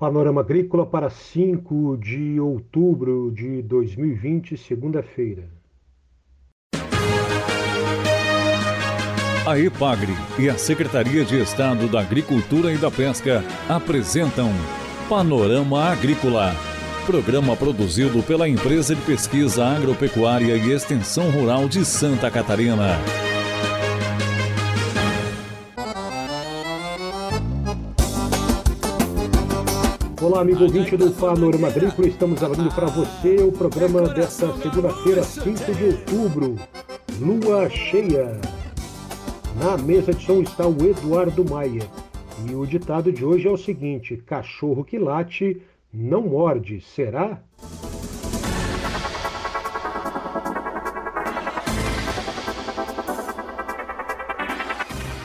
Panorama Agrícola para 5 de outubro de 2020, segunda-feira. A EPAGRE e a Secretaria de Estado da Agricultura e da Pesca apresentam Panorama Agrícola, programa produzido pela Empresa de Pesquisa Agropecuária e Extensão Rural de Santa Catarina. Olá, amigo ouvinte do Panorama Agrícola. Estamos abrindo para você o programa desta segunda-feira, 5 de outubro. Lua cheia. Na mesa de som está o Eduardo Maia. E o ditado de hoje é o seguinte: cachorro que late não morde, será?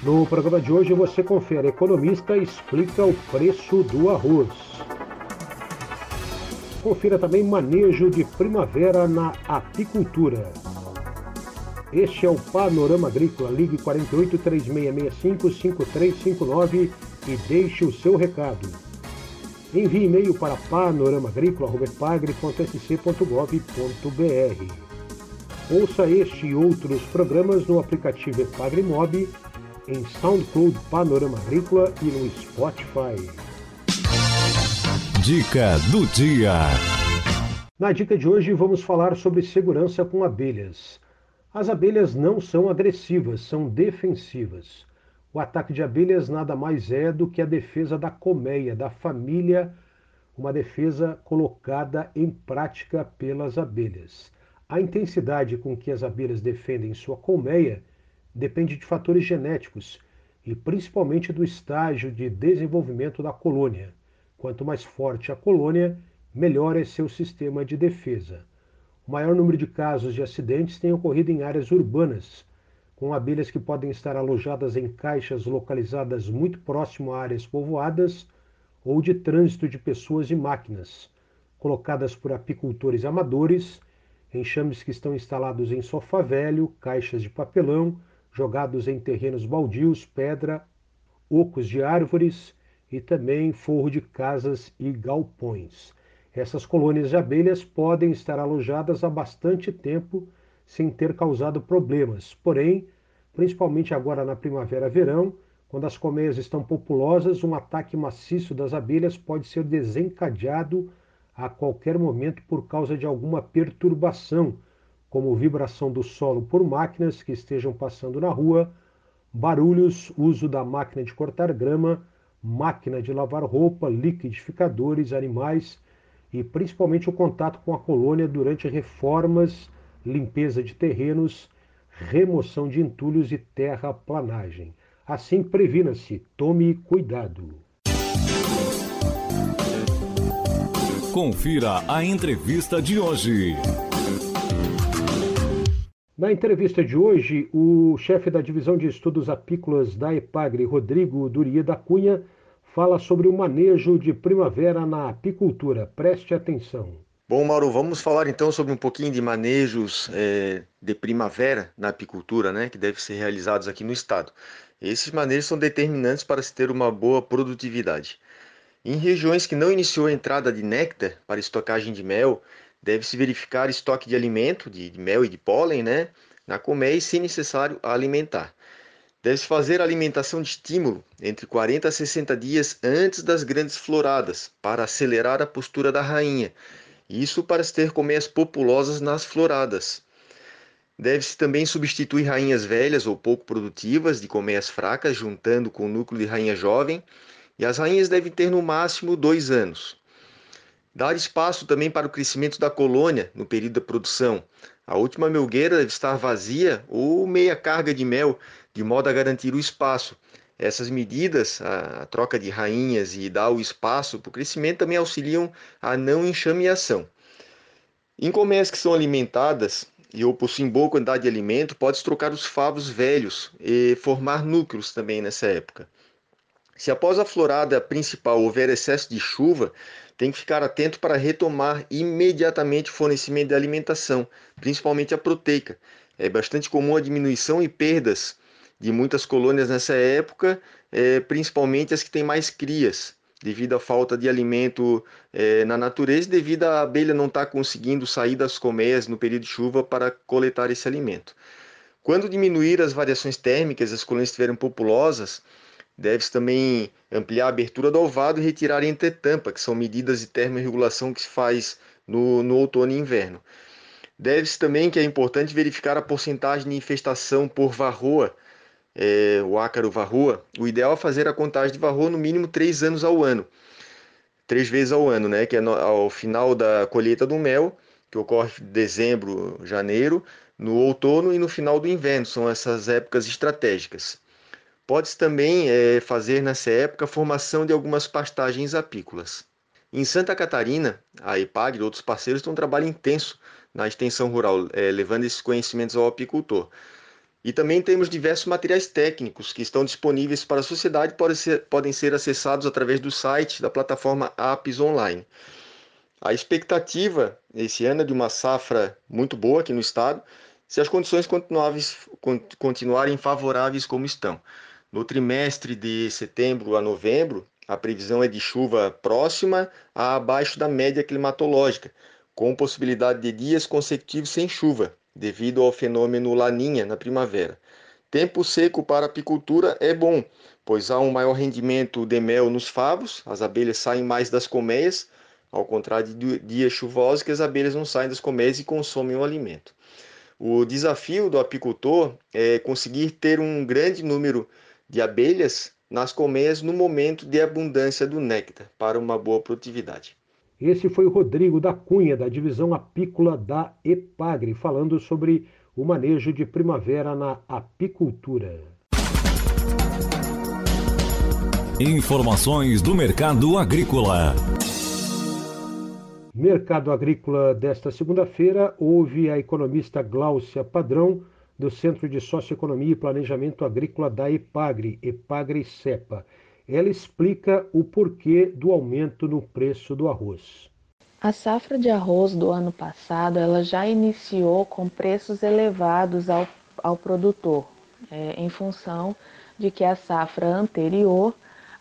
No programa de hoje você confere: economista explica o preço do arroz. Confira também manejo de primavera na apicultura. Este é o Panorama Agrícola. Ligue 48 3665 5359 e deixe o seu recado. Envie e-mail para panoramaagrícola.pagre.sc.gov.br. Ouça este e outros programas no aplicativo Epagre Mob, em SoundCloud Panorama Agrícola e no Spotify. Dica do dia. Na dica de hoje vamos falar sobre segurança com abelhas. As abelhas não são agressivas, são defensivas. O ataque de abelhas nada mais é do que a defesa da colmeia, da família, uma defesa colocada em prática pelas abelhas. A intensidade com que as abelhas defendem sua colmeia depende de fatores genéticos e principalmente do estágio de desenvolvimento da colônia. Quanto mais forte a colônia, melhor é seu sistema de defesa. O maior número de casos de acidentes tem ocorrido em áreas urbanas, com abelhas que podem estar alojadas em caixas localizadas muito próximo a áreas povoadas ou de trânsito de pessoas e máquinas, colocadas por apicultores amadores, enxames que estão instalados em sofá velho, caixas de papelão, jogados em terrenos baldios, pedra, ocos de árvores e também forro de casas e galpões. Essas colônias de abelhas podem estar alojadas há bastante tempo sem ter causado problemas, porém, principalmente agora na primavera-verão, quando as colmeias estão populosas, um ataque maciço das abelhas pode ser desencadeado a qualquer momento por causa de alguma perturbação, como vibração do solo por máquinas que estejam passando na rua, barulhos, uso da máquina de cortar grama, máquina de lavar roupa, liquidificadores, animais e principalmente o contato com a colônia durante reformas, limpeza de terrenos, remoção de entulhos e terraplanagem. Assim, previna-se, tome cuidado. Confira a entrevista de hoje. Na entrevista de hoje, o chefe da divisão de estudos apícolas da EPAGRE, Rodrigo Duria da Cunha, fala sobre o manejo de primavera na apicultura. Preste atenção. Bom, Mauro, vamos falar então sobre um pouquinho de manejos é, de primavera na apicultura, né, que devem ser realizados aqui no estado. Esses manejos são determinantes para se ter uma boa produtividade. Em regiões que não iniciou a entrada de néctar para estocagem de mel, deve-se verificar estoque de alimento, de, de mel e de pólen, né, na colmeia e, se necessário, alimentar. Deve-se fazer alimentação de estímulo entre 40 a 60 dias antes das grandes floradas, para acelerar a postura da rainha. Isso para se ter colmeias populosas nas floradas. Deve-se também substituir rainhas velhas ou pouco produtivas de colmeias fracas, juntando com o núcleo de rainha jovem, e as rainhas devem ter no máximo dois anos. Dar espaço também para o crescimento da colônia no período da produção. A última melgueira deve estar vazia ou meia carga de mel, de modo a garantir o espaço. Essas medidas, a, troca de rainhas e dar o espaço para o crescimento também auxiliam a não enxameação. Em colmeias que são alimentadas e ou possuem boa quantidade de alimento, pode-se trocar os favos velhos e formar núcleos também nessa época. Se após a florada principal houver excesso de chuva, tem que ficar atento para retomar imediatamente o fornecimento de alimentação, principalmente a proteica. É bastante comum a diminuição e perdas de muitas colônias nessa época, é, principalmente as que têm mais crias. devido à falta de alimento é, na natureza, devido à abelha não estar tá conseguindo sair das colmeias no período de chuva para coletar esse alimento. Quando diminuir as variações térmicas, as colônias estiverem populosas, deve-se também ampliar a abertura do ovado e retirar a entretampa, que são medidas de termorregulação que se faz no, no outono e inverno. Deve-se também, que é importante, verificar a porcentagem de infestação por varroa, é, o ácaro varroa. O ideal é fazer a contagem de varroa no mínimo três anos ao ano, três vezes ao ano, né? que é no, ao final da colheita do mel, que ocorre em dezembro, janeiro, no outono e no final do inverno, são essas épocas estratégicas. Pode-se também é, fazer nessa época a formação de algumas pastagens apícolas. Em Santa Catarina, a EPAG e outros parceiros estão um trabalho intenso na extensão rural, é, levando esses conhecimentos ao apicultor. E também temos diversos materiais técnicos que estão disponíveis para a sociedade podem ser, podem ser acessados através do site da plataforma Apis Online. A expectativa esse ano é de uma safra muito boa aqui no estado, se as condições continuarem favoráveis como estão. No trimestre de setembro a novembro, a previsão é de chuva próxima a abaixo da média climatológica, com possibilidade de dias consecutivos sem chuva, devido ao fenômeno Laninha na primavera. Tempo seco para apicultura é bom, pois há um maior rendimento de mel nos favos, as abelhas saem mais das colmeias, ao contrário de dias chuvosos que as abelhas não saem das colmeias e consomem o alimento. O desafio do apicultor é conseguir ter um grande número de abelhas nas colmeias no momento de abundância do néctar para uma boa produtividade. Esse foi o Rodrigo da Cunha, da divisão apícola da EPAGRE, falando sobre o manejo de primavera na apicultura. Informações do mercado agrícola. Mercado agrícola desta segunda-feira, houve a economista Gláucia Padrão, do Centro de Socioeconomia e Planejamento Agrícola da EPAGRE, EPAGRE-CEPA ela explica o porquê do aumento no preço do arroz. A safra de arroz do ano passado ela já iniciou com preços elevados ao, ao produtor, é, em função de que a safra anterior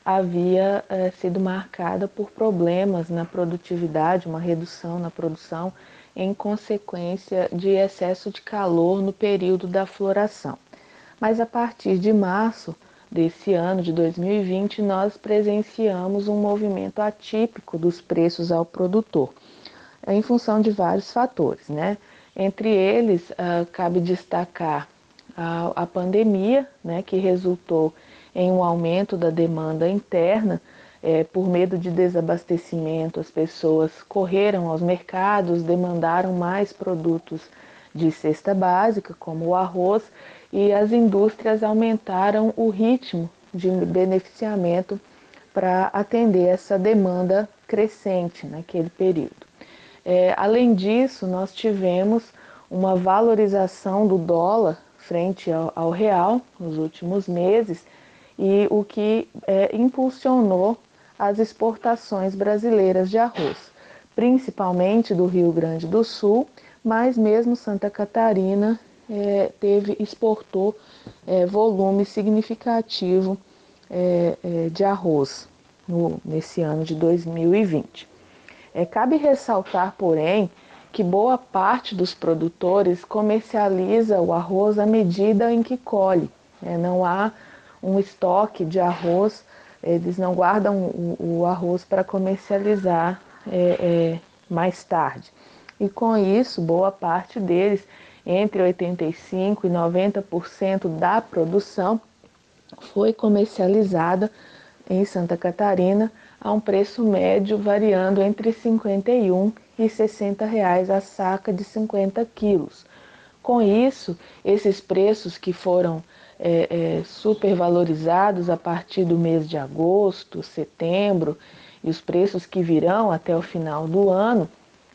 havia é, sido marcada por problemas na produtividade, uma redução na produção em consequência de excesso de calor no período da floração. Mas a partir de março, desse ano de 2020, nós presenciamos um movimento atípico dos preços ao produtor, em função de vários fatores, né? Entre eles, uh, cabe destacar a, a pandemia, né, que resultou em um aumento da demanda interna. É, por medo de desabastecimento, as pessoas correram aos mercados, demandaram mais produtos de cesta básica, como o arroz, e as indústrias aumentaram o ritmo de beneficiamento para atender essa demanda crescente naquele período. É, além disso, nós tivemos uma valorização do dólar frente ao, ao real nos últimos meses e o que é, impulsionou as exportações brasileiras de arroz, principalmente do Rio Grande do Sul, mas mesmo Santa Catarina é, teve exportou é, volume significativo é, é de arroz no, nesse ano de 2020. É, cabe ressaltar, porém, que boa parte dos produtores comercializa o arroz à medida em que colhe. Né? não há um estoque de arroz, eles não guardam o, o arroz para comercializar é, mais tarde. E com isso, boa parte deles entre 85% e 90% da produção foi comercializada em Santa Catarina a um preço médio variando entre 51 e 60 reais a saca de 50 quilos. Com isso, esses preços que foram é, é, supervalorizados a partir do mês de agosto, setembro e os preços que virão até o final do ano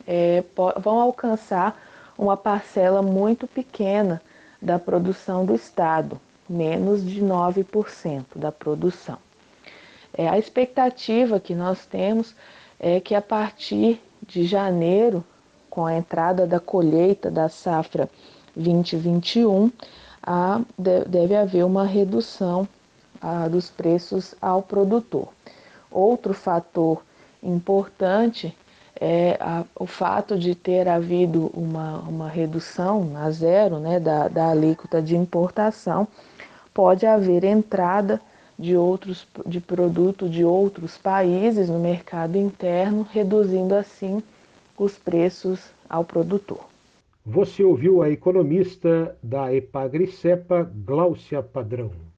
é, vão alcançar uma parcela muito pequena da produção do Estado, menos de 9% da produção. É, a expectativa que nós temos é que a partir de janeiro, com a entrada da colheita da safra 2021, a, deve haver uma redução a, dos preços ao produtor. Outro fator importante é a, o fato de ter havido uma, uma redução a zero né, da, da alíquota de importação, pode haver entrada de outros de produto de outros países no mercado interno, reduzindo assim os preços ao produtor. Você ouviu a economista da Epagri-Cepa, Gláucia Padrão.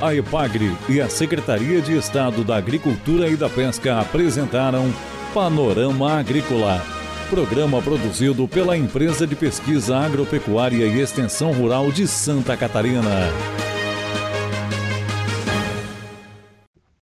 A Epagre e a Secretaria de Estado da Agricultura e da Pesca apresentaram Panorama Agrícola, programa produzido pela Empresa de Pesquisa Agropecuária e Extensão Rural de Santa Catarina.